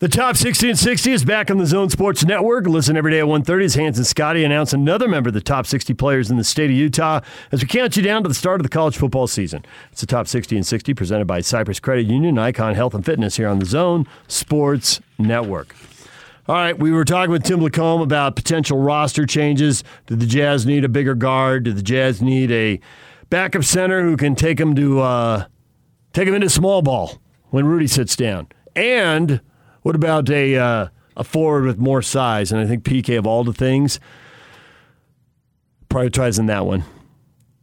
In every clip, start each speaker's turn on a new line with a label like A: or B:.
A: The top 60 and 60 is back on the Zone Sports Network. Listen every day at 1.30 as Hans and Scotty announce another member of the top 60 players in the state of Utah as we count you down to the start of the college football season. It's the top 60 and 60 presented by Cyprus Credit Union, Icon Health and Fitness here on the Zone Sports Network. All right, we were talking with Tim Lacombe about potential roster changes. Did the Jazz need a bigger guard? Did the Jazz need a backup center who can take them to uh, take them into small ball when Rudy sits down? And what about a uh, a forward with more size? And I think PK of all the things, prioritizing that one.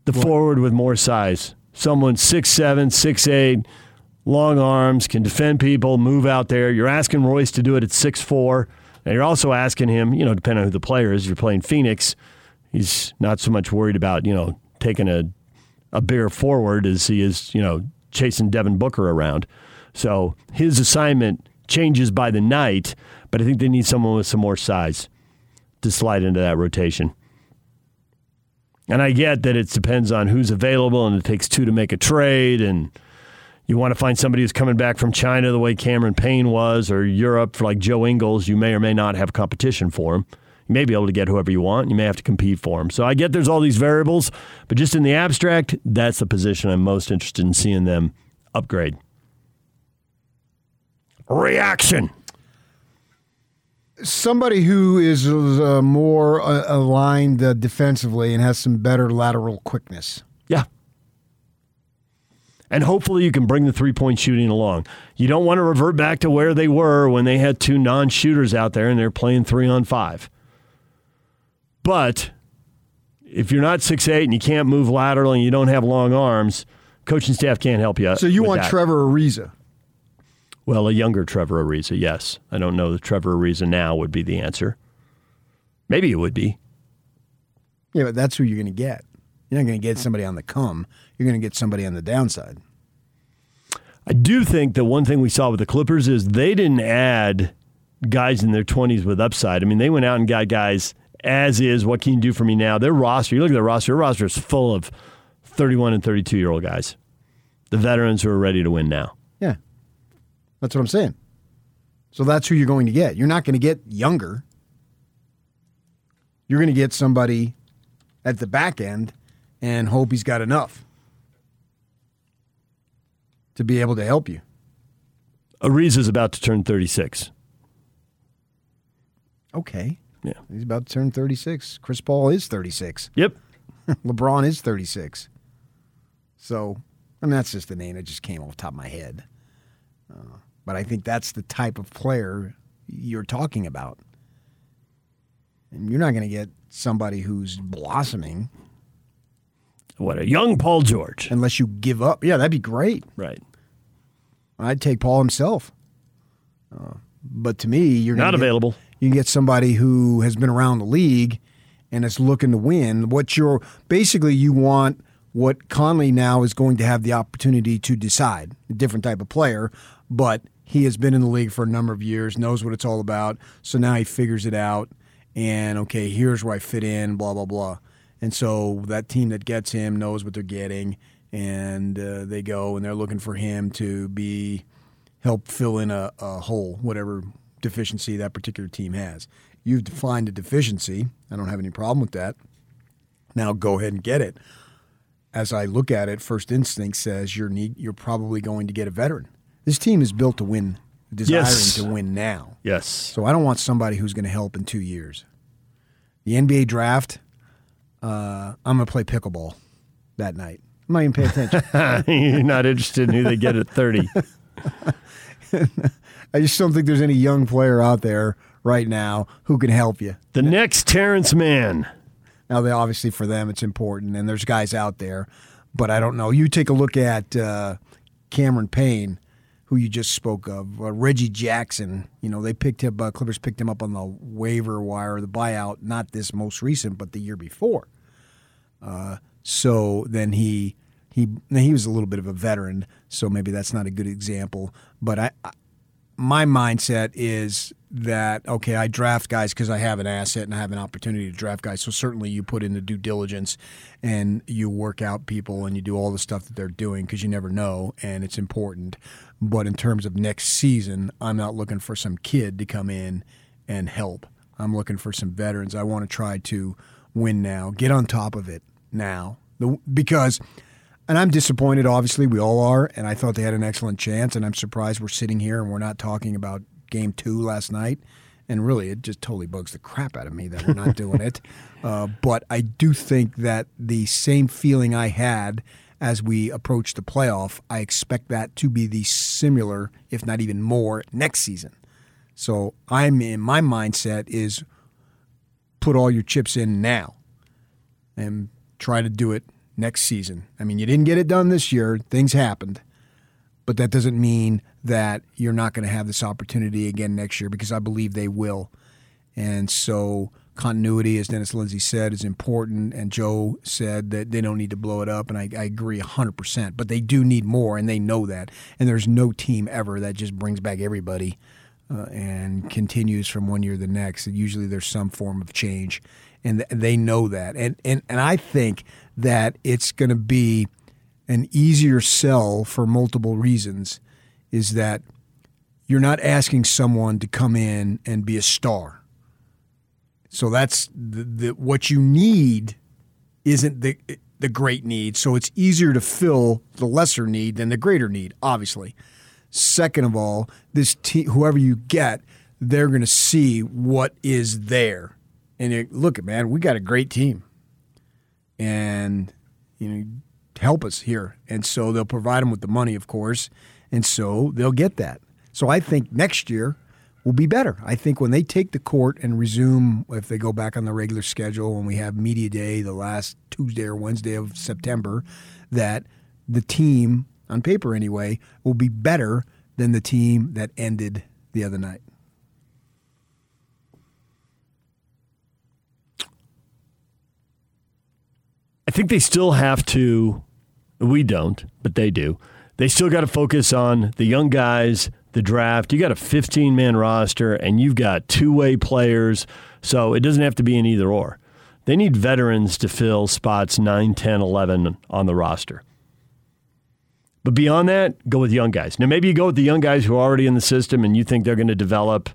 A: The what? forward with more size. Someone six seven, six eight, long arms, can defend people, move out there. You're asking Royce to do it at six four. And you're also asking him, you know, depending on who the player is, you're playing Phoenix, he's not so much worried about, you know, taking a a bigger forward as he is, you know, chasing Devin Booker around. So his assignment changes by the night, but I think they need someone with some more size to slide into that rotation. And I get that it depends on who's available and it takes two to make a trade and you want to find somebody who's coming back from China the way Cameron Payne was or Europe for like Joe Ingles, you may or may not have competition for him. You may be able to get whoever you want. You may have to compete for him. So I get there's all these variables, but just in the abstract, that's the position I'm most interested in seeing them upgrade reaction.
B: Somebody who is uh, more uh, aligned uh, defensively and has some better lateral quickness.
A: Yeah. And hopefully you can bring the three point shooting along. You don't want to revert back to where they were when they had two non shooters out there and they're playing three on five. But if you're not six eight and you can't move laterally and you don't have long arms, coaching staff can't help you.
B: So you want
A: that.
B: Trevor Ariza?
A: Well, a younger Trevor Ariza, yes. I don't know that Trevor Ariza now would be the answer. Maybe it would be.
B: Yeah, but that's who you're going to get. You're not going to get somebody on the come. You're going to get somebody on the downside.
A: I do think that one thing we saw with the Clippers is they didn't add guys in their 20s with upside. I mean, they went out and got guys as is. What can you do for me now? Their roster, you look at their roster, their roster is full of 31 and 32 year old guys, the veterans who are ready to win now.
B: Yeah. That's what I'm saying. So that's who you're going to get. You're not going to get younger. You're going to get somebody at the back end and hope he's got enough to be able to help you.
A: Ariza's about to turn 36.
B: Okay.
A: Yeah.
B: He's about to turn 36. Chris Paul is 36.
A: Yep.
B: LeBron is 36. So, I mean, that's just the name that just came off the top of my head. Uh, but I think that's the type of player you're talking about. And you're not going to get somebody who's blossoming.
A: What a young Paul George.
B: Unless you give up. Yeah, that'd be great.
A: Right.
B: I'd take Paul himself. Uh, but to me, you're
A: not
B: get,
A: available.
B: You get somebody who has been around the league and is looking to win. What you're basically you want what Conley now is going to have the opportunity to decide a different type of player, but he has been in the league for a number of years, knows what it's all about. So now he figures it out, and okay, here's where I fit in, blah blah blah. And so that team that gets him knows what they're getting, and uh, they go and they're looking for him to be help fill in a, a hole, whatever deficiency that particular team has. You've defined a deficiency. I don't have any problem with that. Now go ahead and get it. As I look at it, first instinct says you're need, you're probably going to get a veteran. This team is built to win, desiring yes. to win now.
A: Yes.
B: So I don't want somebody who's going to help in two years. The NBA draft, uh, I'm going to play pickleball that night. I'm not even paying attention.
A: You're not interested in who they get at 30.
B: I just don't think there's any young player out there right now who can help you.
A: The next Terance Mann.
B: Now, they obviously for them it's important, and there's guys out there, but I don't know. You take a look at uh, Cameron Payne who you just spoke of, uh, Reggie Jackson. You know, they picked him. Uh, Clippers picked him up on the waiver wire, the buyout, not this most recent, but the year before. Uh, so then he he he was a little bit of a veteran, so maybe that's not a good example. But I, I my mindset is that okay, I draft guys because I have an asset and I have an opportunity to draft guys. So certainly you put in the due diligence and you work out people and you do all the stuff that they're doing because you never know and it's important. But in terms of next season, I'm not looking for some kid to come in and help. I'm looking for some veterans. I want to try to win now, get on top of it now, because. And I'm disappointed, obviously, we all are. And I thought they had an excellent chance. And I'm surprised we're sitting here and we're not talking about game two last night. And really, it just totally bugs the crap out of me that we're not doing it. Uh, but I do think that the same feeling I had as we approach the playoff, I expect that to be the similar, if not even more, next season. So I'm in my mindset is put all your chips in now and try to do it next season. I mean, you didn't get it done this year, things happened, but that doesn't mean that you're not going to have this opportunity again next year because I believe they will. And so continuity, as Dennis Lindsay said, is important. And Joe said that they don't need to blow it up. And I, I, agree 100%. But they do need more, and they know that. And there's no team ever that just brings back everybody uh, and continues from one year to the next. Usually there's some form of change. And they know that. And, and, and I think that it's going to be an easier sell for multiple reasons is that you're not asking someone to come in and be a star. So that's the, the, what you need isn't the the great need. So it's easier to fill the lesser need than the greater need, obviously. Second of all, this team, whoever you get, they're going to see what is there. And it, look, man, we got a great team and you know help us here. And so they'll provide them with the money, of course, and so they'll get that. So I think next year will be better. I think when they take the court and resume, if they go back on the regular schedule, when we have media day the last Tuesday or Wednesday of September, that the team, on paper anyway, will be better than the team that ended the other night.
A: I think they still have to. We don't, but they do. They still got to focus on the young guys, the draft. You got a 15 man roster, and you've got two way players, so it doesn't have to be an either or. They need veterans to fill spots 9, 10, 11 on the roster. But beyond that, go with young guys. Now, maybe you go with the young guys who are already in the system and you think they're going to develop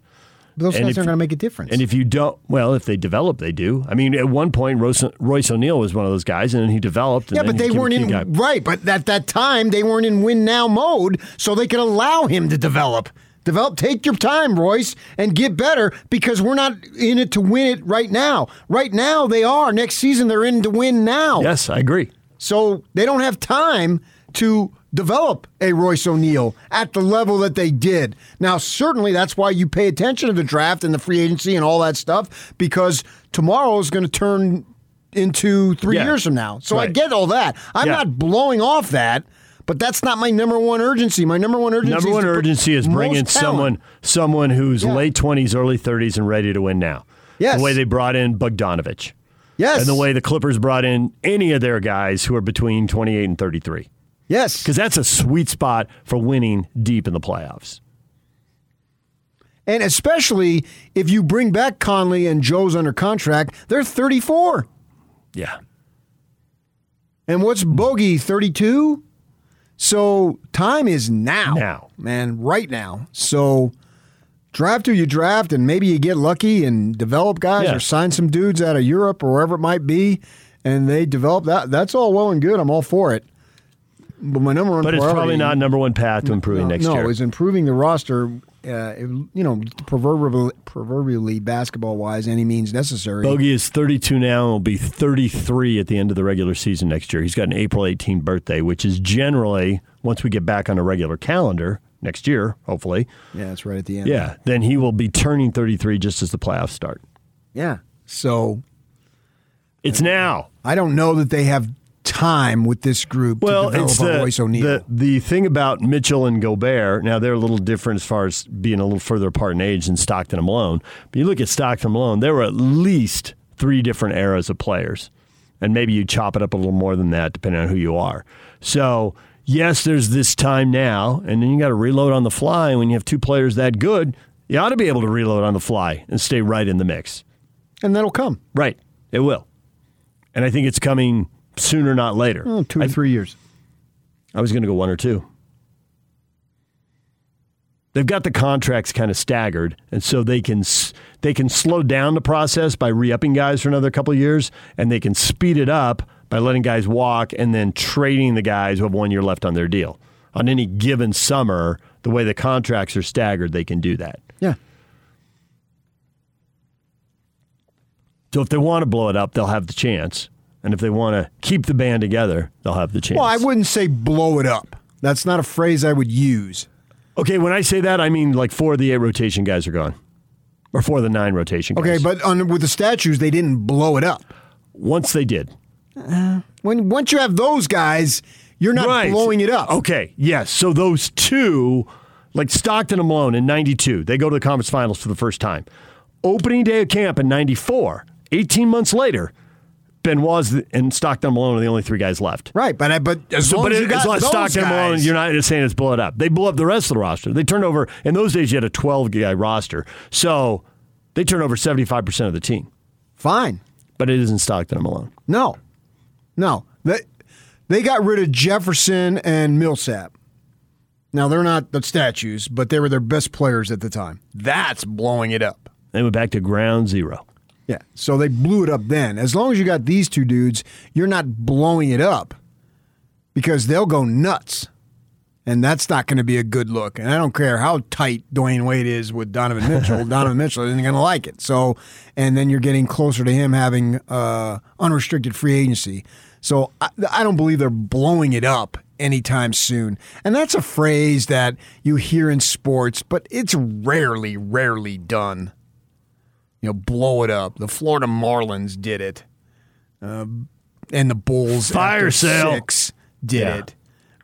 B: those and guys aren't going to make a difference.
A: And if you don't, well, if they develop, they do. I mean, at one point, Royce, Royce O'Neale was one of those guys, and then he developed.
B: yeah, but they weren't in guy. right. But at that time, they weren't in win now mode, so they could allow him to develop. Develop, take your time, Royce, and get better because we're not in it to win it right now. Right now, they are. Next season, they're in to win now.
A: Yes, I agree.
B: So they don't have time to develop a Royce O'Neale at the level that they did. Now, certainly that's why you pay attention to the draft and the free agency and all that stuff because tomorrow is going to turn into three yeah. years from now. So right. I get all that. I'm yeah. not blowing off that. But that's not my number one urgency. My number one urgency.
A: Number one
B: is
A: urgency is bringing someone, someone who's yeah. late twenties, early thirties, and ready to win now.
B: Yes.
A: The way they brought in Bogdanovich.
B: Yes.
A: And the way the Clippers brought in any of their guys who are between 28 and 33.
B: Yes.
A: Because that's a sweet spot for winning deep in the playoffs.
B: And especially if you bring back Conley and Joe's under contract, they're 34.
A: Yeah.
B: And what's Bogey, 32? So time is now.
A: Now.
B: Man, right now. So draft who you draft, and maybe you get lucky and develop guys yeah. or sign some dudes out of Europe or wherever it might be, and they develop that. That's all well and good. I'm all for it. But my number one,
A: but it's probably not number one path to improving
B: no,
A: next
B: no,
A: year.
B: No, is improving the roster. Uh, you know, proverbially, proverbially basketball wise, any means necessary.
A: Bogey is 32 now and will be 33 at the end of the regular season next year. He's got an April 18 birthday, which is generally once we get back on a regular calendar next year, hopefully.
B: Yeah, that's right at the end.
A: Yeah, then he will be turning 33 just as the playoffs start.
B: Yeah, so
A: it's now.
B: I don't know that they have time with this group well, to it's the.
A: The, the thing about Mitchell and Gobert, now they're a little different as far as being a little further apart in age than Stockton and Malone. But you look at Stockton and Malone, there were at least three different eras of players. And maybe you chop it up a little more than that depending on who you are. So, yes, there's this time now, and then you got to reload on the fly. And When you have two players that good, You ought to be able to reload on the fly and stay right in the mix.
B: And that'll come.
A: Right. It will. And I think it's coming sooner, not later.
B: Oh, two or
A: I,
B: three years.
A: I was going to go one or two. They've got the contracts kind of staggered, and so they can they can slow down the process by re-upping guys for another couple of years, and they can speed it up by letting guys walk and then trading the guys who have one year left on their deal. On any given summer, the way the contracts are staggered, they can do that.
B: Yeah.
A: So if they want to blow it up, they'll have the chance. And if they want to keep the band together, they'll have the chance.
B: Well, I wouldn't say blow it up. That's not a phrase I would use.
A: Okay, when I say that, I mean like four of the eight rotation guys are gone, or four of the nine rotation guys.
B: Okay, but on, with the statues, they didn't blow it up.
A: Once they did.
B: Uh, when once you have those guys, you're not
A: Right.
B: blowing it up.
A: Okay, yes. So those two, like Stockton and Malone in 92, they go to the conference finals for the first time. Opening day of camp in 94, 18 months later, Benoit's and Stockton Malone are the only three guys left.
B: Right, but I, but as
A: So,
B: long
A: but
B: as
A: it,
B: you got
A: it's not
B: those
A: Stockton and Malone. You're not just saying it's blow it up. They blew up the rest of the roster. They turned over in those days. You had a 12 guy roster, so they turned over 75 percent of the team.
B: fine.
A: But it isn't Stockton Malone.
B: No, no. They they got rid of Jefferson and Millsap. Now they're not the statues, but they were their best players at the time. That's blowing it up.
A: They went back to ground zero.
B: Yeah. So they blew it up then. As long as you got these two dudes, you're not blowing it up because they'll go nuts. And that's not going to be a good look. And I don't care how tight Dwayne Wade is with Donovan Mitchell. Donovan Mitchell isn't going to like it. So, and then you're getting closer to him having uh, unrestricted free agency. So I, I don't believe they're blowing it up anytime soon. And that's a phrase that you hear in sports, but it's rarely, rarely done you know, blow it up. The Florida Marlins did it, um, and the Bulls
A: Fire sale.
B: six did
A: Yeah.
B: it.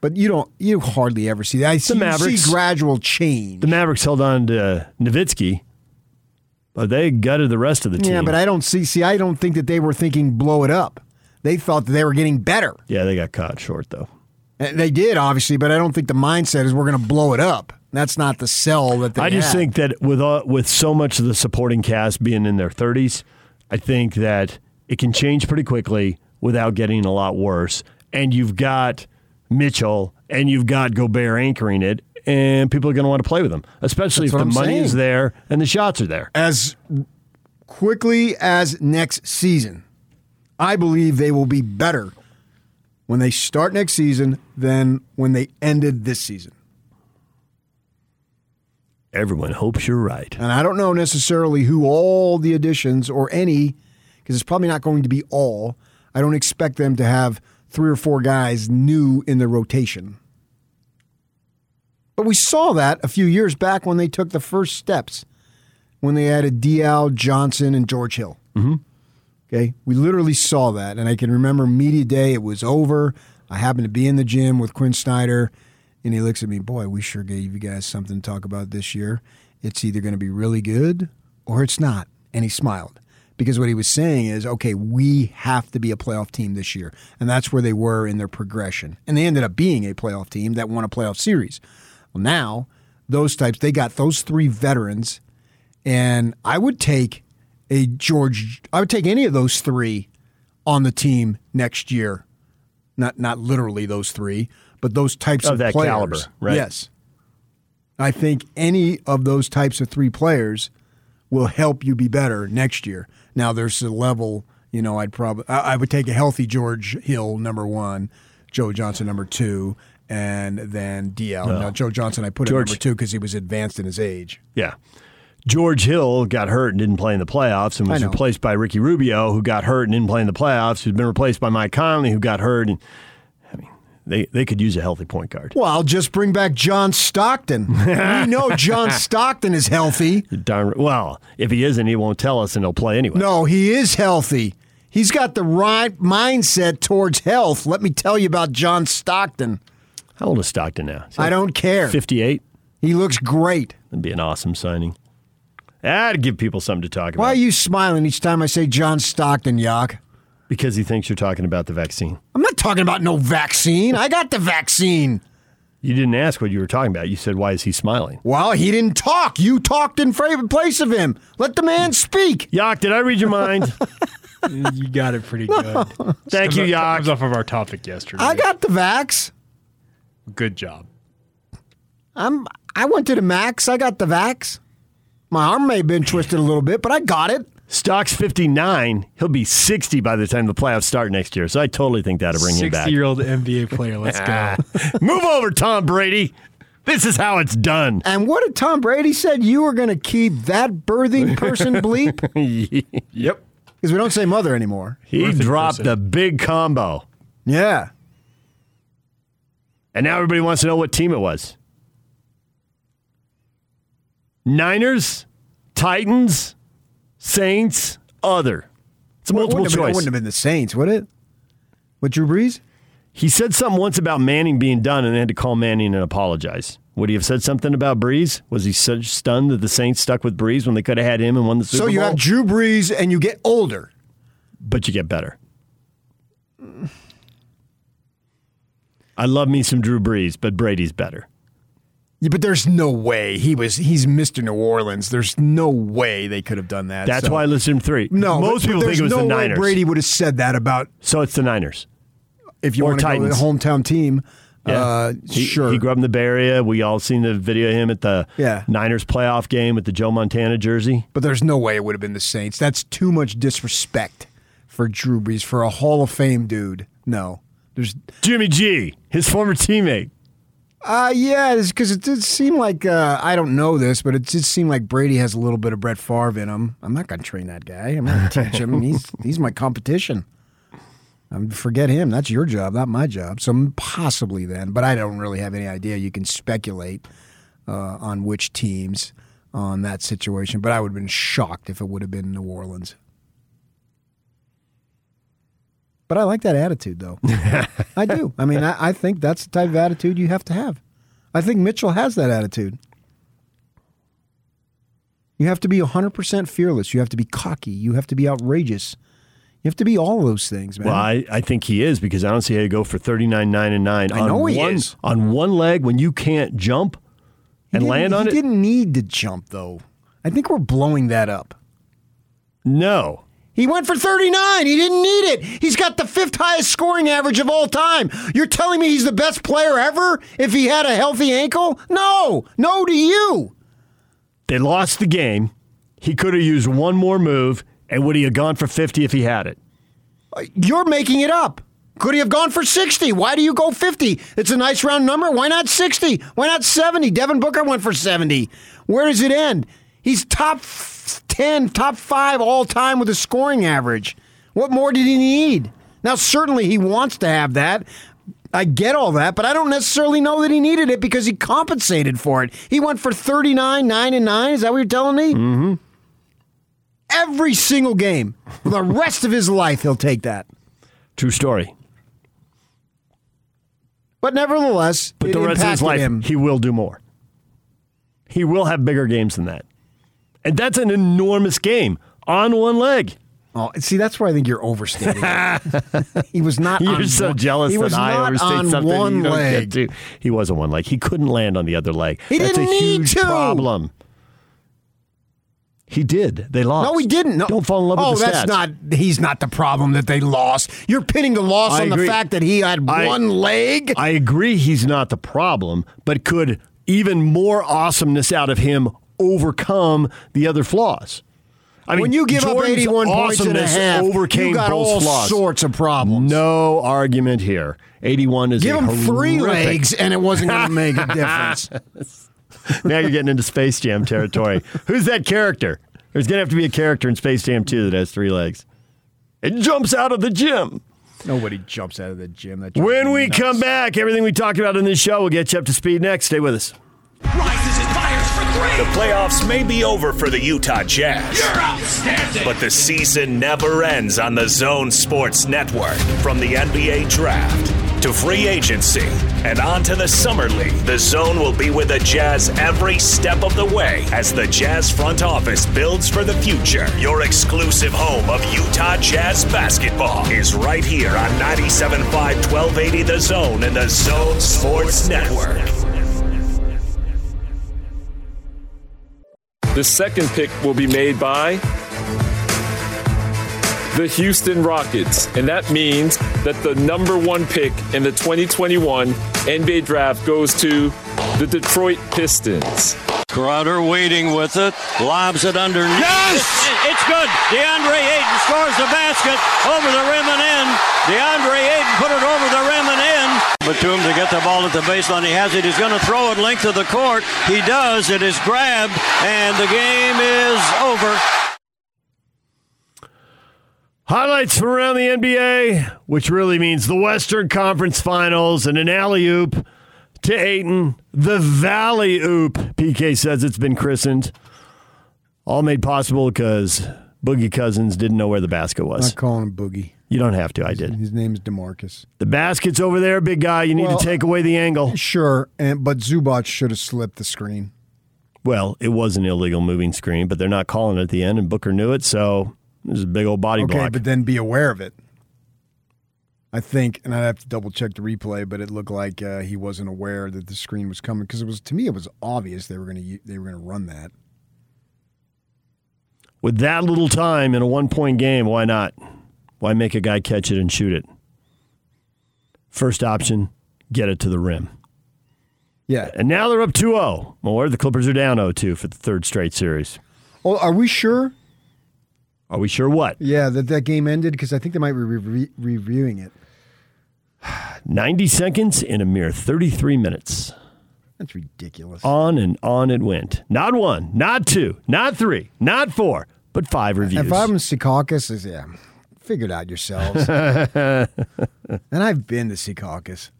B: But you don't, you hardly ever see that. I see, you
A: Mavericks.
B: see gradual change.
A: The Mavericks held on to Nowitzki, but they gutted the rest of the team.
B: yeah, but I don't see. See, I don't think that they were thinking blow it up. They thought that they were getting better.
A: yeah, they got caught short though.
B: And They did obviously, but I don't think the mindset is we're going to blow it up. That's not the sell that they.
A: I just
B: had.
A: think that with uh, with so much of the supporting cast being in their 30s, I think that it can change pretty quickly without getting a lot worse. And you've got Mitchell and you've got Gobert anchoring it, and people are going to want to play with them, especially
B: That's
A: if the
B: I'm
A: money is there and the shots are there.
B: as quickly as next season. I believe they will be better when they start next season than when they ended this season.
A: Everyone hopes you're right.
B: And I don't know necessarily who all the additions or any, because it's probably not going to be all. I don't expect them to have three or four guys new in the rotation. But we saw that a few years back when they took the first steps, when they added Diaw, Johnson, and George Hill. Mm-hmm. Okay, we literally saw that, and I can remember media day. It was over. I happened to be in the gym with Quinn Snyder, and he looks at me, boy, we sure gave you guys something to talk about this year. It's either going to be really good or it's not. And he smiled because what he was saying is, okay, we have to be a playoff team this year. And that's where they were in their progression. And they ended up being a playoff team that won a playoff series. Well, now, those types, they got those three veterans, and I would take a George, I would take any of those three on the team next year. Not not literally those three, but those types
A: Of
B: of,
A: that
B: players.
A: caliber, right.
B: Yes. I think any of those types of three players will help you be better next year. Now there's a level, you know, I'd probably I I would take a healthy George Hill number one, Joe Johnson number two, and then Diaw. Now oh. Joe Johnson I put
A: George-
B: at number two because he was advanced in his age.
A: Yeah. George Hill got hurt and didn't play in the playoffs and was replaced by Ricky Rubio, who got hurt and didn't play in the playoffs, who's been replaced by Mike Conley, who got hurt. And they, they could use a healthy point guard.
B: Well, I'll just bring back John Stockton. we know John Stockton is healthy.
A: Darn, well, if he isn't, he won't tell us and he'll play anyway.
B: No, he is healthy. He's got the right mindset towards health. Let me tell you about John Stockton.
A: How old is Stockton now? Is
B: I don't care.
A: 58?
B: He looks great.
A: That'd be an awesome signing. That'd give people something to talk about.
B: Why are you smiling each time I say John Stockton, Yak?
A: Because he thinks you're talking about the vaccine.
B: I'm not talking about no vaccine. I got the vaccine.
A: You didn't ask what you were talking about. You said, "Why is he smiling?"
B: Well, he didn't talk. You talked in fa- place of him. Let the man speak.
A: Yak, did I read your mind?
C: you got it pretty good.
A: Thank you,
C: off-
A: Yak.
C: Comes off of our topic yesterday.
B: I got the vax.
C: good job.
B: I'm. I went to the max. I got the vax. My arm may have been twisted a little bit, but I got it.
A: Stock's 59. He'll be 60 by the time the playoffs start next year. So I totally think that'll bring him back.
C: Sixty-year-old NBA player. Let's go.
A: Move over, Tom Brady. This is how it's done.
B: And what did Tom Brady said? You were going to keep that birthing person bleep
C: yep.
B: because we don't say mother anymore.
A: He
C: Worth it,
A: dropped
C: person.
A: the big combo.
B: Yeah.
A: And now everybody wants to know what team it was. Niners, Titans, Saints, other. It's a multiple
B: wouldn't have, been, it
A: choice.
B: wouldn't have been the Saints, would it? With Drew Brees?
A: He said something once about Manning being done and they had to call Manning and apologize. Would he have said something about Brees? Was he so stunned that the Saints stuck with Brees when they could have had him and won the Super Bowl?
B: So you
A: Bowl?
B: have Drew Brees and you get older.
A: but you get better. I love me some Drew Brees, but Brady's better.
B: Yeah, but there's no way he was. He's Mr. New Orleans. There's no way they could have done that.
A: That's
B: so-
A: why I listed him three.
B: No,
A: most
B: but-
A: people
B: but
A: think it was the
B: no way
A: Niners.
B: Brady would have said that about
A: So it's the Niners.
B: if you
A: Or
B: want to go to the hometown team. Uh,
A: he,
B: sure.
A: He grew up in the Bay Area. We all seen the video of him at the
B: Yeah.
A: Niners playoff game with the Joe Montana jersey.
B: but there's no way it would have been the Saints. That's too much disrespect for Drew Brees for a Hall of Fame dude. No, there's.
A: Jimmy G, his former teammate.
B: Uh, yeah, because it did seem like uh, I don't know this, but it did seem like Brady has a little bit of Brett Favre in him. I'm not going to train that guy. I'm not going to teach him. He's he's my competition. Um, forget him. That's your job, not my job. So possibly then, but I don't really have any idea. You can speculate uh, on which teams on that situation, but I would have been shocked if it would have been New Orleans. But I like that attitude, though. I do. I mean, I, I think that's the type of attitude you have to have. I think Mitchell has that attitude. You have to be 100% fearless. You have to be cocky. You have to be outrageous. You have to be all those things, man.
A: Well, I, I think he is because I don't see how you go for 39, 9, and 9
B: I
A: on,
B: know he
A: one,
B: is.
A: on one leg when you can't jump and land on
B: he
A: it.
B: didn't need to jump, though. I think we're blowing that up.
A: No.
B: He went for 39. He didn't need it. He's got the fifth highest scoring average of all time. You're telling me he's the best player ever if he had a healthy ankle? No. No to you.
A: They lost the game. He could have used one more move, and would he have gone for 50 if he had it?
B: You're making it up. Could he have gone for 60? Why do you go 50? It's a nice round number. Why not 60? Why not 70? Devin Booker went for 70. Where does it end? He's top 10, top 5 all time with a scoring average. What more did he need? Now, certainly he wants to have that. I get all that, but I don't necessarily know that he needed it because he compensated for it. He went for 39, 9, and 9. Is that what you're telling me? Mm-hmm. Every single game. For the rest of his life, he'll take that.
A: True story.
B: But nevertheless,
A: But the rest of his life,
B: him.
A: he will do more. He will have bigger games than that. And that's an enormous game on one leg.
B: Oh, see, that's where I think you're overstating. it. he was not.
A: You're
B: on
A: so
B: one,
A: jealous
B: He was
A: that I
B: not
A: overstate
B: on
A: something
B: one
A: you don't
B: leg.
A: get to. He was on one leg. He couldn't land on the other leg.
B: He
A: That's
B: didn't
A: a
B: need
A: huge
B: to.
A: problem. He did. They lost.
B: No, he didn't. No.
A: Don't fall in love
B: oh,
A: with the
B: that's not. He's not the problem that they lost. You're pinning the loss
A: I
B: on the fact that he had
A: I-
B: one leg.
A: I agree he's not the problem, but could even more awesomeness out of him overcome the other flaws? I mean,
B: when you give up 81 points and a half,
A: overcame
B: you got
A: both
B: all
A: flaws.
B: sorts of problems.
A: No argument here. 81 is
B: Give
A: a
B: him three legs, and it wasn't going to make a difference.
A: now you're getting into Space Jam territory. Who's that character? There's going to have to be a character in Space Jam 2 that has three legs. It jumps out of the gym.
B: Nobody jumps out of the gym. That
A: When we come back, everything we talked about in this show will get you up to speed next. Stay with us.
D: Rises
E: The playoffs may be over for the Utah Jazz,
D: You're outstanding.
E: but the season never ends on the Zone Sports Network. From the NBA draft to free agency and on to the Summer League, the Zone will be with the Jazz every step of the way as the Jazz front office builds for the future. Your exclusive home of Utah Jazz basketball is right here on 97.5 1280 The Zone and the Zone Sports Network.
F: The second pick will be made by the Houston Rockets. And that means that the number one pick in the 2021 NBA draft goes to the Detroit Pistons.
G: Crowder waiting with it, lobs it underneath. Yes! It's good. DeAndre Ayton scores the basket over the rim and in. DeAndre Ayton put it over the rim and in. Batum to get the ball at the baseline. He has it. He's going to throw it length of the court. He does. It is grabbed, and the game is over.
A: Highlights from around the NBA, which really means the Western Conference Finals and an alley oop to Ayton. The Valley Oop, PK says it's been christened. All made possible because Boogie Cousins didn't know where the basket
B: I'm
A: was.
B: not calling him Boogie.
A: You don't have to, I did.
B: His name is DeMarcus.
A: The basket's over there, big guy. You need
B: Well,
A: to take away the angle.
B: Sure, and but Zubac should have slipped the screen.
A: Well, it was an illegal moving screen, but they're not calling it at the end, and Booker knew it, so there's a big old body
B: Okay,
A: block.
B: but then be aware of it. I think, and I'd have to double check the replay, but it looked like uh, he wasn't aware that the screen was coming because it was to me it was obvious they were going to they were going to run that.
A: With that little time in a one point game, why not? Why make a guy catch it and shoot it? First option, get it to the rim.
B: Yeah.
A: And now they're up 2 0. More, the Clippers are down 0 2 for the third straight series.
B: Oh, are we sure?
A: Are we sure what?
B: Yeah, that that game ended because I think they might be re- reviewing it.
A: 90 seconds in a mere 33 minutes.
B: That's ridiculous.
A: On and on it went. Not one, not two, not three, not four, but five reviews.
B: If I'm Secaucus, is yeah, figure it out yourselves. and I've been to Secaucus.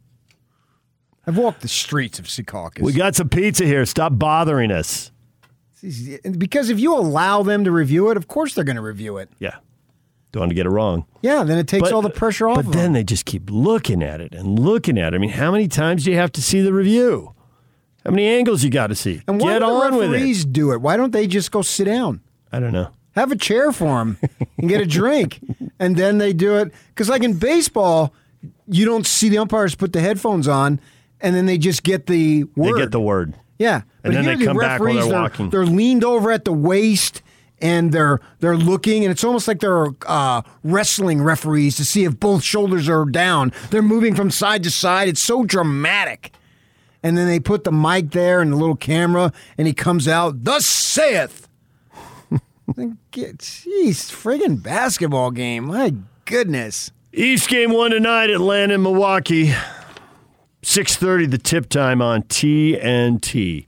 B: I've walked the streets of Secaucus.
A: we got some pizza here. Stop bothering us.
B: Because if you allow them to review it, of course they're going to review it.
A: Yeah. Don't want to get it wrong.
B: Yeah, then it takes all the pressure off.
A: But then
B: them.
A: they just keep looking at it and looking at it. I mean, how many times do you have to see the review? How many angles you got to see?
B: and why
A: Get
B: do the
A: on with
B: referees
A: it.
B: do it? Why don't they just go sit down?
A: I don't know.
B: Have a chair for them and get a drink, and then they do it. Because like in baseball, you don't see the umpires put the headphones on, and then they just get the word.
A: They get the word.
B: Yeah,
A: And then they
B: the
A: come back while
B: referees,
A: they're walking.
B: They're leaned over at the waist and they're they're looking, and it's almost like they're uh, wrestling referees to see if both shoulders are down. They're moving from side to side. It's so dramatic. And then they put the mic there and the little camera, and he comes out. Thus saith. Jeez, friggin' basketball game. My goodness.
A: East game one tonight, Atlanta Milwaukee. 6.30 the tip time on TNT.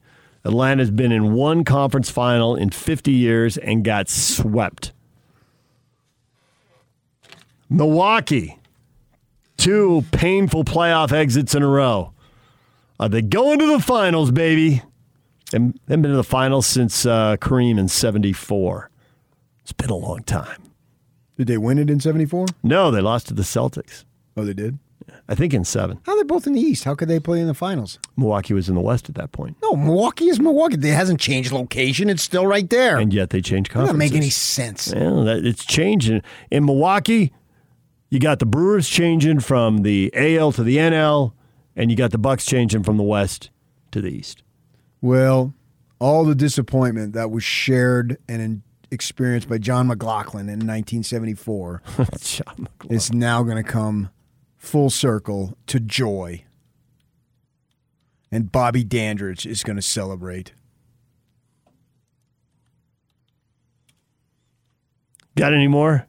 A: Atlanta's been in one conference final in 50 years and got swept. Milwaukee, two painful playoff exits in a row. Are they going to the finals, baby? They haven't been to the finals since uh, Kareem in 74. It's been a long time.
B: Did they win it in 74?
A: No, they lost to the Celtics.
B: Oh, they did?
A: I think in seven.
B: How are they both in the East? How could they play in the finals?
A: Milwaukee was in the West at that point,
B: No, Milwaukee is Milwaukee. It hasn't changed location. It's still right there.
A: and yet they changed
B: That
A: conferences.
B: doesn't make any sense.
A: Well, that, it's changing. In Milwaukee, you got the Brewers changing from the AL to the NL, and you got the Bucks changing from the West to the East.
B: Well, all the disappointment that was shared and in, experienced by Jon McGlocklin in 1974
A: Jon McGlocklin.
B: is now going to come full circle to joy. And Bobby Dandridge is going to celebrate.
A: Got any more?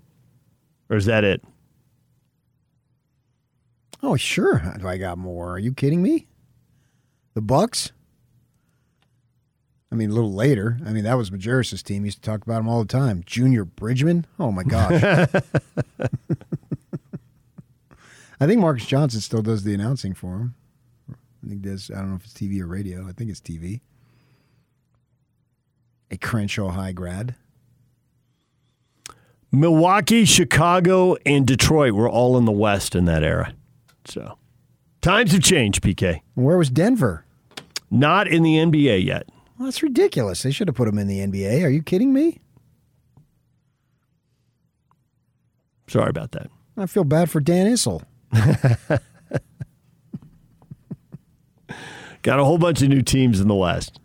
A: Or is that it?
B: Oh, sure. Do I got more? Are you kidding me? The Bucks? I mean, a little later. I mean, that was Majerus' team. He used to talk about him all the time. Junior Bridgeman? Oh, my gosh. I think Marques Johnson still does the announcing for him. I think does. I don't know if it's TV or radio. I think it's TV. A Crenshaw High grad.
A: Milwaukee, Chicago, and Detroit were all in the West in that era. So times have changed, PK.
B: Where was Denver?
A: Not in the NBA yet.
B: Well, that's ridiculous. They should have put him in the NBA. Are you kidding me?
A: Sorry about that.
B: I feel bad for Dan Issel.
A: Got a whole bunch of new teams in the West.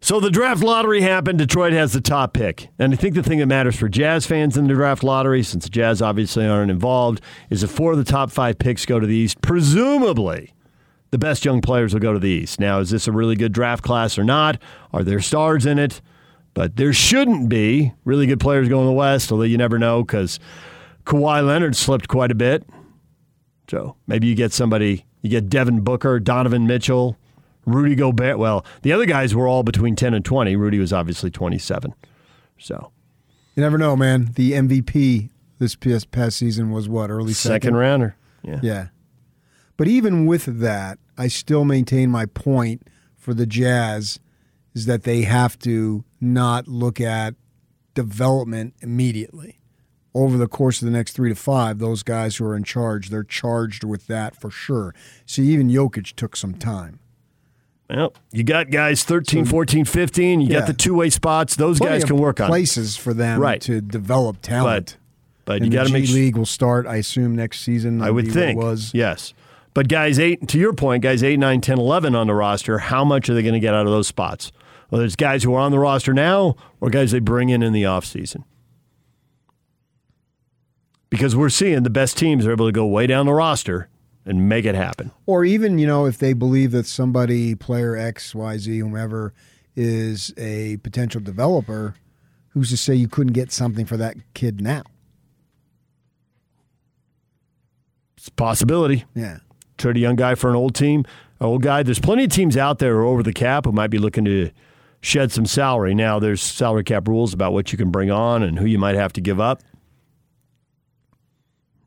A: So the draft lottery happened. Detroit has the top pick. And I think the thing that matters for Jazz fans in the draft lottery, since the Jazz obviously aren't involved, is if four of the top five picks go to the East, presumably the best young players will go to the East. Now, is this a really good draft class or not? Are there stars in it? But there shouldn't be really good players going to the West, although you never know because Kawhi Leonard slipped quite a bit. So maybe you get somebody, you get Devin Booker, Donovan Mitchell, Rudy Gobert. Well, the other guys were all between 10 and 20. Rudy was obviously 27. So
B: You never know, man. The MVP this past season was what early
A: second,
B: second.
A: rounder. Yeah.
B: Yeah. But even with that, I still maintain my point for the Jazz is that they have to not look at development immediately. Over the course of the next three to five, those guys who are in charge, they're charged with that for sure. See, even Jokic took some time.
A: Well, you got guys 13, 14, 15. You
B: Yeah.
A: got the two way spots. Those
B: Plenty
A: guys can work on it.
B: places for them
A: Right.
B: to develop talent.
A: But
B: and
A: you got to make
B: G. League will start, I assume, next season.
A: I would
B: That'll be what
A: think.
B: it was.
A: Yes. But guys, eight to your point, guys, eight, nine, 10, 11 on the roster, how much are they going to get out of those spots? Whether it's guys who are on the roster now or guys they bring in in the offseason. Because we're seeing the best teams are able to go way down the roster and make it happen.
B: Or even, you know, if they believe that somebody, player X, Y, Z, whomever, is a potential developer, who's to say you couldn't get something for that kid now?
A: It's a possibility.
B: Yeah.
A: trade a young guy for an old team, an old guy. There's plenty of teams out there who are over the cap who might be looking to shed some salary. Now, there's salary cap rules about what you can bring on and who you might have to give up.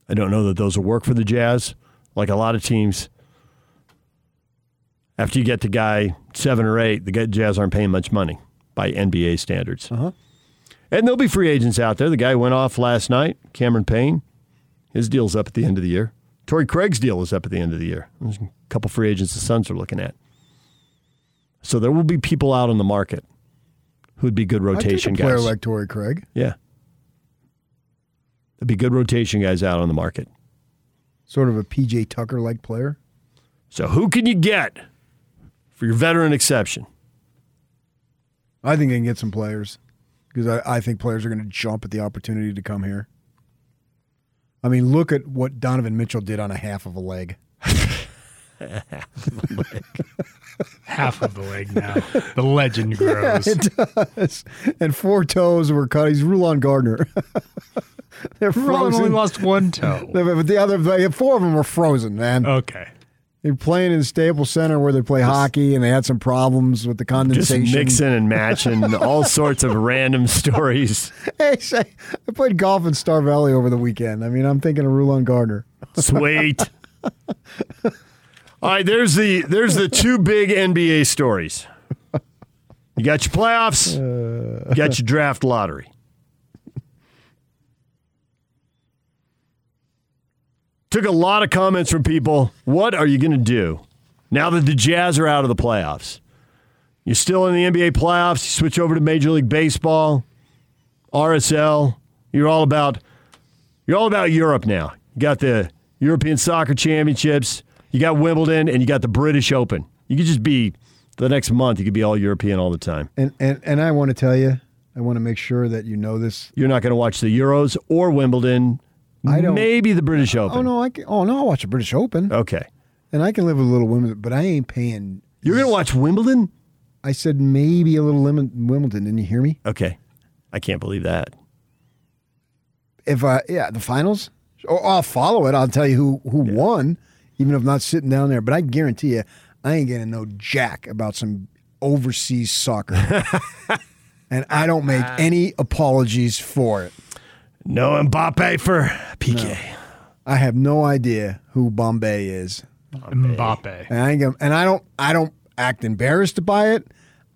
A: I don't know that those will work for the Jazz. Like a lot of teams, after you get to guy seven or eight, the Jazz aren't paying much money by NBA standards.
B: Uh-huh.
A: And there'll be free agents out there. The guy went off last night, Cameron Payne. His deal's up at the end of the year. Torrey Craig's deal is up at the end of the year. There's a couple free agents the Suns are looking at. So there will be people out on the market who'd be good rotation
B: I take a player
A: guys.
B: like Torrey Craig.
A: yeah. There'd be good rotation guys out on the market.
B: Sort of a PJ Tucker like player.
A: So who can you get for your veteran exception?
B: I think they can get some players because I, I think players are going to jump at the opportunity to come here. I mean, look at what Donovan Mitchell did on a half of a leg.
C: Half of the leg now. The legend grows.
B: It does. And four toes were cut. He's Rulon Gardner. They're frozen.
C: only lost one toe.
B: But the other, they- four of them were frozen, man.
C: Okay.
B: They're playing in Staples Center where they play hockey, and they had some problems with the
A: Just
B: condensation.
A: mixing and matching all sorts of random stories.
B: Hey, say, I played golf in Star Valley over the weekend. I mean, I'm thinking of Rulon Gardner.
A: Sweet. All right, there's the there's the two big NBA stories. You got your playoffs, uh. you got your draft lottery. Took a lot of comments from people. What are you going to do now that the Jazz are out of the playoffs? You're still in the NBA playoffs. You switch over to Major League Baseball, RSL. You're all about you're all about Europe now. You got the European Soccer Championships, you got Wimbledon, and you got the British Open. You could just be the next month. You could be all European all the time.
B: And, and, and I want to tell you, I want to make sure that you know this.
A: You're not going to watch the Euros or Wimbledon.
B: I don't-
A: Maybe the British oh, Open.
B: Oh, no, I can, oh, no, I'll watch the British Open.
A: Okay.
B: And I can live with a little Wimbledon, but I ain't paying.
A: You're going to watch Wimbledon?
B: I said maybe a little lim- Wimbledon. Didn't you hear me?
A: Okay. I can't believe that.
B: If I, yeah, the finals, or I'll follow it. I'll tell you who, who won, even if I'm not sitting down there. But I guarantee you, I ain't to know jack about some overseas soccer. and I don't make ah. any apologies for it.
A: No Mbappe for PK.
B: I have no idea who Bombay is.
C: Mbappe.
B: And I ain't and I don't I don't act embarrassed by it.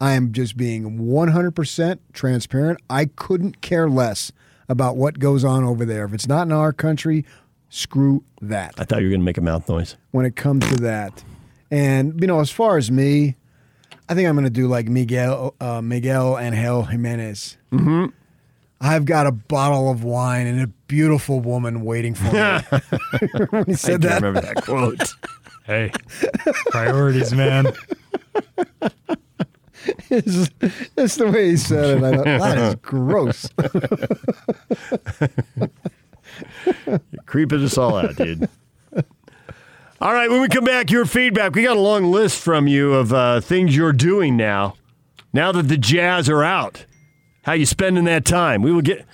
B: I am just being 100% transparent. I couldn't care less about what goes on over there. If it's not in our country, screw that.
A: I thought you were going to make a mouth noise.
B: When it comes to that. And you know, as far as me, I think I'm going to do like Miguel uh, Miguel Angel Jimenez. Mm-hmm. I've got a bottle of wine and a beautiful woman waiting for me. when he
A: I
B: said
A: can't
B: that,
A: remember that quote.
C: Hey, priorities, man.
B: it's, it's the way he said it. I thought, that is gross.
A: You're creeping us all out, dude. All right, when we come back, your feedback. We got a long list from you of uh, things you're doing now. Now that the Jazz are out, how you spending that time? We will get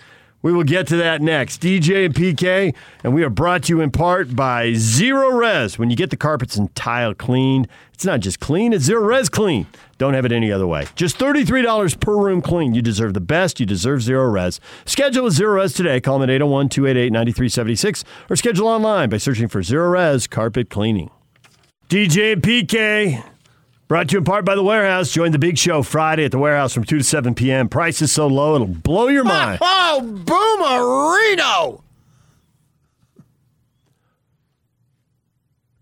A: we will get to that next. DJ and PK, and we are brought to you in part by ZeroRez. When you get the carpets and tile cleaned, it's not just clean, it's ZeroRez clean. Don't have it any other way. Just $33 per room clean. You deserve the best. You deserve ZeroRez. Schedule with ZeroRez today. Call them at 801 288 9376 or schedule online by searching for ZeroRez Carpet Cleaning. DJ and PK. Brought to you in part by The Warehouse. Join the big show Friday at The Warehouse from 2 to 7 p.m. Price is so low, it'll blow your mind.
B: oh, Boomerino!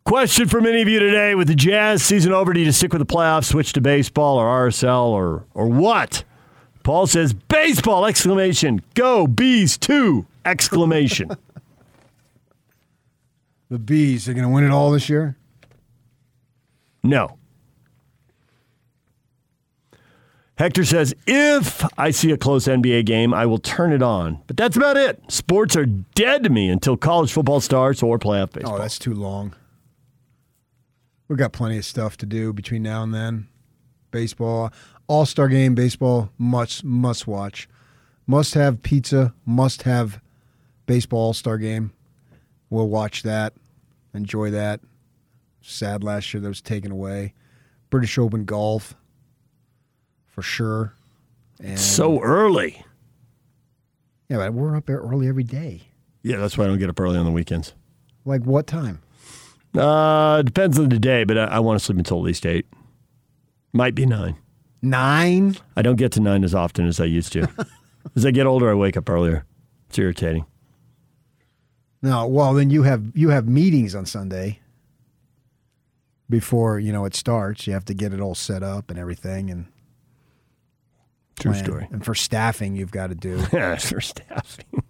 A: Question for many of you today with the Jazz season over, do you stick with the playoffs, switch to baseball or RSL or, or what? Paul says, baseball! Exclamation. Go, bees, two! Exclamation.
B: The Bees, they're going to win it all this year?
A: no. Hector says, if I see a close NBA game, I will turn it on. But that's about it. Sports are dead to me until college football starts or playoff oh, baseball.
B: Oh, that's too long. We've got plenty of stuff to do between now and then. Baseball, All Star game, baseball, must must watch. Must have pizza, must have baseball All Star game. We'll watch that, enjoy that. Sad last year that was taken away. British Open golf, for sure. And
A: so early.
B: yeah, but we're up there early every day.
A: Yeah, that's why I don't get up early on the weekends.
B: Like what time?
A: Uh, depends on the day, but I, I want to sleep until at least eight. Might be nine.
B: Nine.
A: I don't get to nine as often as I used to. as I get older, I wake up earlier. It's irritating.
B: No, well then you have you have meetings on Sunday before you know it starts. You have to get it all set up and everything, and
A: True
B: plan.
A: story.
B: And for staffing, you've got to do.
A: for staffing.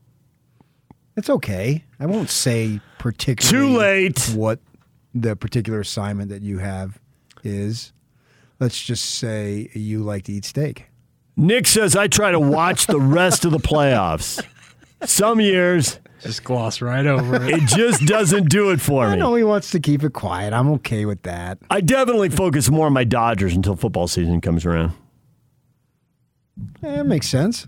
B: It's okay. I won't say particularly
A: Too late.
B: what the particular assignment that you have is. Let's just say you like to eat steak.
A: Nick says I try to watch the rest of the playoffs. Some years
C: Just gloss right over it.
A: it just doesn't do it for me.
B: I
A: me.
B: know he wants to keep it quiet. I'm okay with that.
A: I definitely focus more on my Dodgers until football season comes around.
B: Eh, makes sense.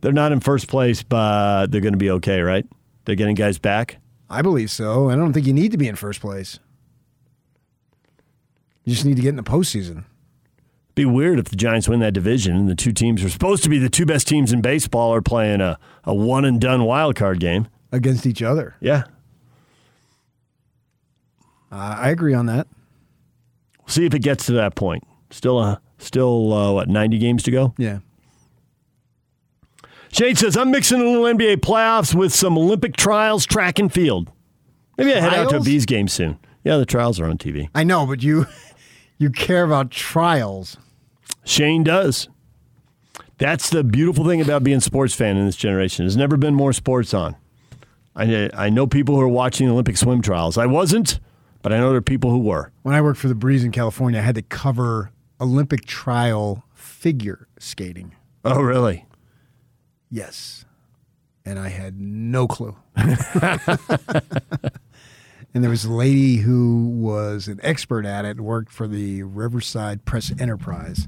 A: They're not in first place, but they're going to be okay, right? They're getting guys back.
B: I believe so. I don't think you need to be in first place. You just need to get in the postseason.
A: Be weird if the Giants win that division and the two teams are supposed to be the two best teams in baseball are playing a, a one and done wild card game.
B: against each other.
A: Yeah.
B: Uh, I agree on that.
A: See if it gets to that point. Still, uh, still, uh, what, 90 games to go?
B: Yeah.
A: Shane says, I'm mixing a little NBA playoffs with some Olympic trials, track and field. Maybe I head out to a? Bees game soon. Yeah, the trials are on TV.
B: I know, but you you care about trials.
A: Shane does. That's the beautiful thing about being a sports fan in this generation. There's never been more sports on. I, I know people who are watching the Olympic swim trials. I wasn't, but I know there are people who were.
B: When I worked for the Breeze in California, I had to cover Olympic trial figure skating.
A: Oh, really?
B: Yes. And I had no clue. and there was a lady who was an expert at it worked for the Riverside Press Enterprise.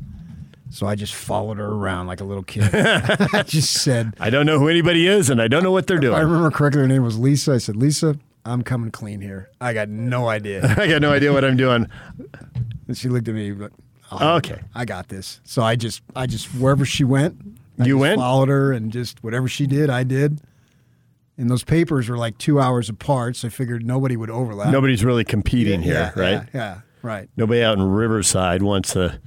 B: So I just followed her around like a little kid. I just said,
A: I don't know who anybody is, and I don't know what they're doing.
B: I remember correctly, her name was Lisa. I said, Lisa, I'm coming clean here. I got no idea.
A: I got no idea what I'm doing.
B: And she looked at me, but oh,
A: Okay.
B: I got this. So I just, I just wherever she went, I
A: You went?
B: followed her, and just whatever she did, I did. And those papers were like two hours apart, so I figured nobody would overlap.
A: Nobody's really competing
B: Yeah,
A: here, right?
B: Yeah, yeah, right.
A: Nobody out in Riverside wants to.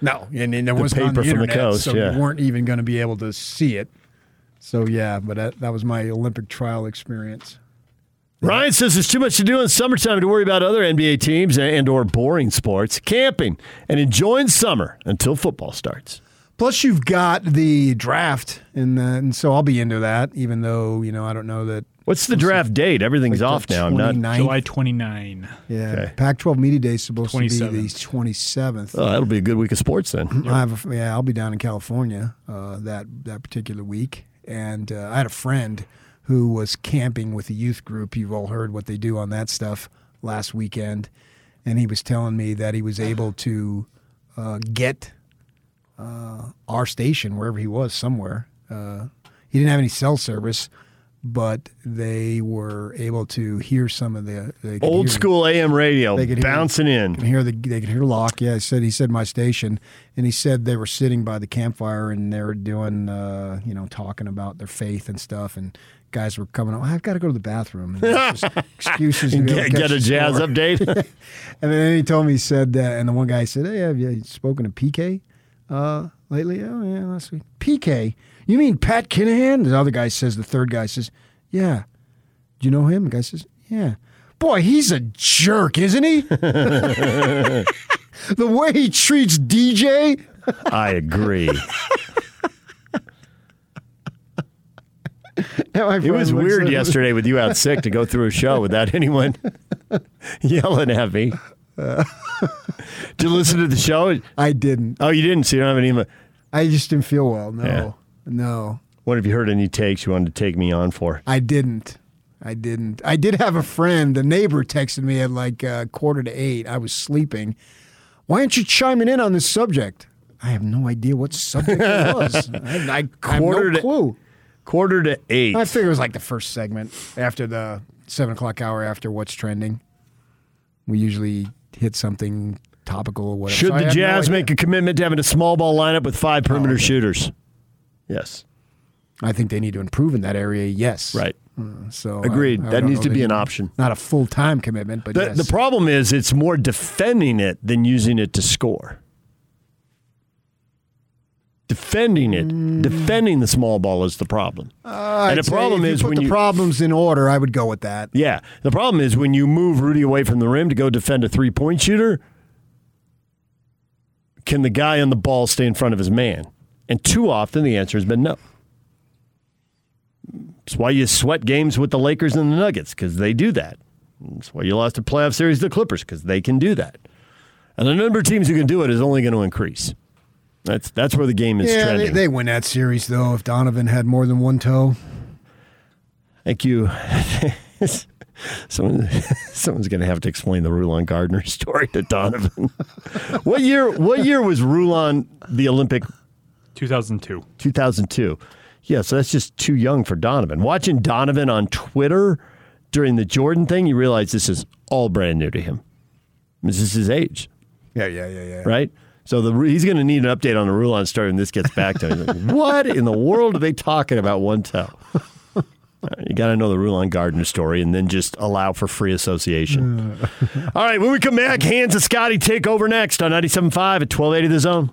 B: No, and, and there wasn't on
A: paper
B: the
A: from the
B: internet,
A: coast,
B: so
A: yeah.
B: you weren't even going to be able to see it. So yeah, but that, that was my Olympic trial experience.
A: Ryan says there's too much to do in summertime to worry about other NBA teams and or boring sports, camping, and enjoying summer until football starts.
B: Plus, you've got the draft, and, uh, and so I'll be into that. Even though you know, I don't know that
A: What's the draft date? Everything's
B: Like
A: off now. I'm not.
B: 29th.
C: July 29.
B: Yeah,
A: Okay.
B: Pac-12 Media Day is supposed to be the
C: 27th.
B: 27th.
A: Oh, that'll be a good week of sports then.
B: I have a, yeah, I'll be down in California uh, that that particular week, and uh, I had a friend who was camping with a youth group. You've all heard what they do on that stuff last weekend, and he was telling me that he was able to uh, get uh, our station wherever he was somewhere. Uh, he didn't have any cell service, but they were able to hear some of the they could
A: Old
B: hear-
A: school AM radio
B: They could hear-
A: bouncing in.
B: can hear the they can hear Locke. Yeah, he said he said my station, and he said they were sitting by the campfire and they were doing uh, you know talking about their faith and stuff, and guys were coming up. I've got to go to the bathroom. Excuses to be able to
A: Get, get a jazz update.
B: And then he told me he said that, and the one guy said, "Hey, have you spoken to PK uh, lately?" Oh yeah, last week. PK, you mean Pat Kinahan? The other guy says. The third guy says, "Yeah." Do you know him? The guy says, "Yeah." Boy, he's a jerk, isn't he? the way he treats DJ.
A: I agree. It was weird yesterday with you out sick to go through a show without anyone yelling at me. Did you listen to the show?
B: I didn't.
A: Oh, you didn't. So you don't have any.
B: I just didn't feel well. No,
A: Yeah.
B: no,
A: What have you heard any takes you wanted to take me on for?
B: I didn't. I didn't. I did have a friend, a neighbor, texted me at like uh, quarter to eight. I was sleeping. Why aren't you chiming in on this subject? I have no idea what subject it was. I, I, I have no
A: to-
B: clue.
A: Quarter to eight.
B: I figure it was like the first segment after the seven o'clock hour after what's trending. We usually hit something topical or whatever.
A: Should
B: So
A: the
B: have no
A: Jazz make a commitment to having a small ball lineup with five oh, perimeter
B: okay.
A: shooters? Yes.
B: I think they need to improve in that area. Yes.
A: Right.
B: Hmm, so uh,
A: Agreed.
B: I- I
A: That needs to be an option.
B: Not a full time commitment, but
A: The,
B: yes.
A: the problem is it's more defending it than using it to score. Defending it,
B: Mm.
A: defending the small ball is the problem.
B: I'd
A: and the
B: say
A: problem is when
B: the
A: you
B: problems in order, I would go with that.
A: yeah, the problem is when you move Rudy away from the rim to go defend a three point shooter. Can the guy on the ball stay in front of his man? And too often the answer has been no. That's why you sweat games with the Lakers and the Nuggets because they do that. That's why you lost a playoff series to the Clippers because they can do that. And the number of teams who can do it is only going to increase. That's that's where the game is
B: Yeah, they, they win that series though. If Donovan had more than one toe,
A: Thank you. Someone, someone's going to have to explain the Rulon Gardner story to Donovan. what year? What year was Rulon the Olympic
C: 2002.
A: 2002. Yeah, so that's just too young for Donovan. Watching Donovan on Twitter during the Jordan thing, you realize this is all brand new to him. This is his age,
B: yeah, yeah, yeah, yeah.
A: right? So the he's going to need an update on the Rulon story when this gets back to him. Like, what in the world are they talking about one toe? You got to know the Rulon Gardner story and then just allow for free association. All right, when we come back, Hans and Scotty take over next on 97.5 at 1280 The Zone.